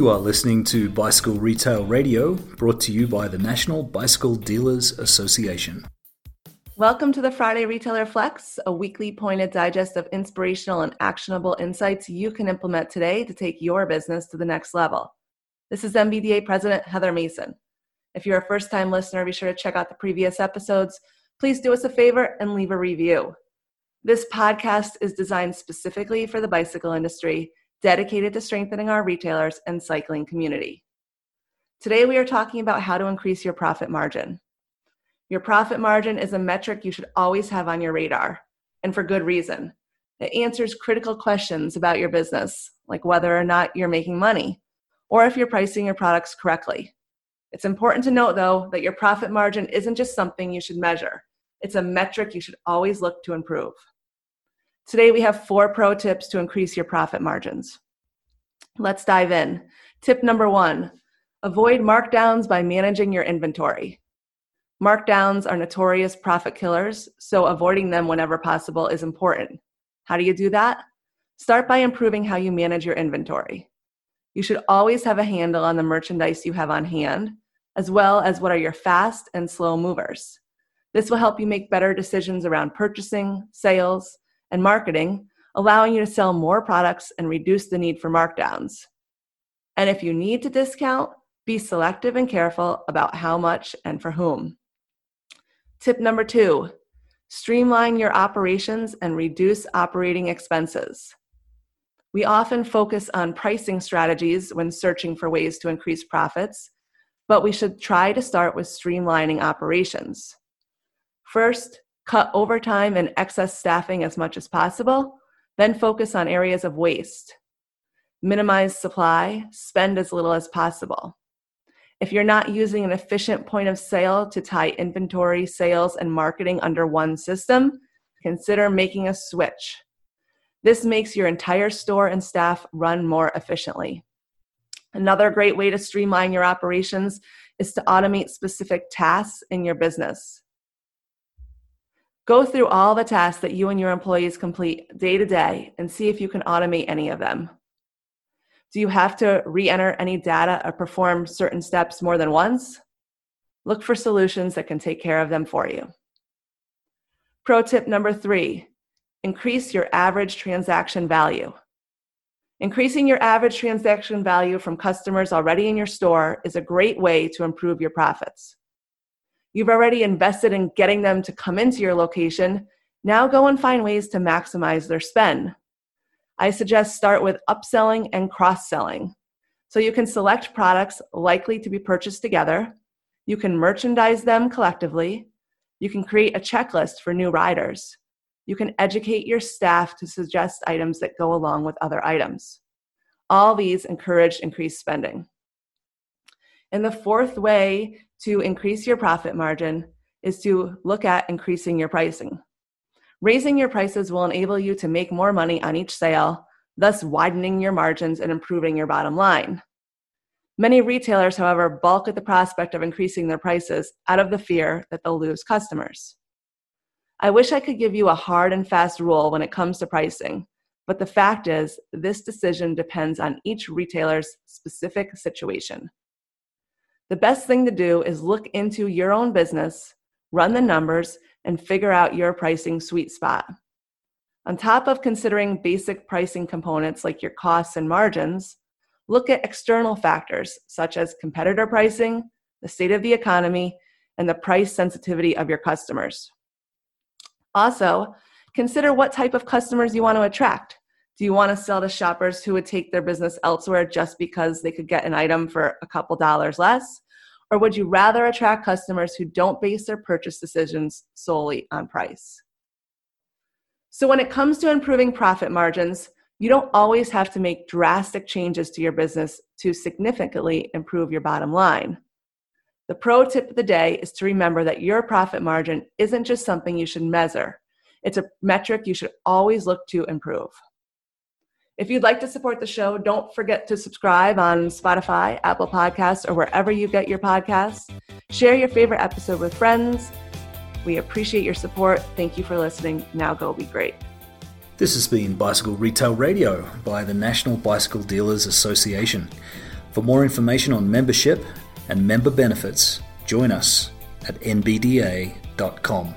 You are listening to Bicycle Retail Radio, brought to you by the National Bicycle Dealers Association. Welcome to the Friday Retailer Flex, a weekly pointed digest of inspirational and actionable insights you can implement today to take your business to the next level. This is NBDA President Heather Mason. If you're a first time listener, be sure to check out the previous episodes. Please do us a favor and leave a review. This podcast is designed specifically for the bicycle industry, dedicated to strengthening our retailers and cycling community. Today, we are talking about how to increase your profit margin. Your profit margin is a metric you should always have on your radar, and for good reason. It answers critical questions about your business, like whether or not you're making money, or if you're pricing your products correctly. It's important to note, though, that your profit margin isn't just something you should measure, it's a metric you should always look to improve. Today, we have four pro tips to increase your profit margins. Let's dive in. Tip number one avoid markdowns by managing your inventory. Markdowns are notorious profit killers, so avoiding them whenever possible is important. How do you do that? Start by improving how you manage your inventory. You should always have a handle on the merchandise you have on hand, as well as what are your fast and slow movers. This will help you make better decisions around purchasing, sales, and marketing, allowing you to sell more products and reduce the need for markdowns. And if you need to discount, be selective and careful about how much and for whom. Tip number two streamline your operations and reduce operating expenses. We often focus on pricing strategies when searching for ways to increase profits, but we should try to start with streamlining operations. First, cut overtime and excess staffing as much as possible, then focus on areas of waste. Minimize supply, spend as little as possible. If you're not using an efficient point of sale to tie inventory, sales, and marketing under one system, consider making a switch. This makes your entire store and staff run more efficiently. Another great way to streamline your operations is to automate specific tasks in your business. Go through all the tasks that you and your employees complete day to day and see if you can automate any of them. Do you have to re enter any data or perform certain steps more than once? Look for solutions that can take care of them for you. Pro tip number three increase your average transaction value. Increasing your average transaction value from customers already in your store is a great way to improve your profits. You've already invested in getting them to come into your location. Now go and find ways to maximize their spend. I suggest start with upselling and cross selling. So you can select products likely to be purchased together. You can merchandise them collectively. You can create a checklist for new riders. You can educate your staff to suggest items that go along with other items. All these encourage increased spending. And the fourth way to increase your profit margin is to look at increasing your pricing. Raising your prices will enable you to make more money on each sale, thus widening your margins and improving your bottom line. Many retailers, however, balk at the prospect of increasing their prices out of the fear that they'll lose customers. I wish I could give you a hard and fast rule when it comes to pricing, but the fact is, this decision depends on each retailer's specific situation. The best thing to do is look into your own business, run the numbers, and figure out your pricing sweet spot. On top of considering basic pricing components like your costs and margins, look at external factors such as competitor pricing, the state of the economy, and the price sensitivity of your customers. Also, consider what type of customers you want to attract. Do you want to sell to shoppers who would take their business elsewhere just because they could get an item for a couple dollars less? Or would you rather attract customers who don't base their purchase decisions solely on price? So, when it comes to improving profit margins, you don't always have to make drastic changes to your business to significantly improve your bottom line. The pro tip of the day is to remember that your profit margin isn't just something you should measure, it's a metric you should always look to improve. If you'd like to support the show, don't forget to subscribe on Spotify, Apple Podcasts, or wherever you get your podcasts. Share your favorite episode with friends. We appreciate your support. Thank you for listening. Now go be great. This has been Bicycle Retail Radio by the National Bicycle Dealers Association. For more information on membership and member benefits, join us at nbda.com.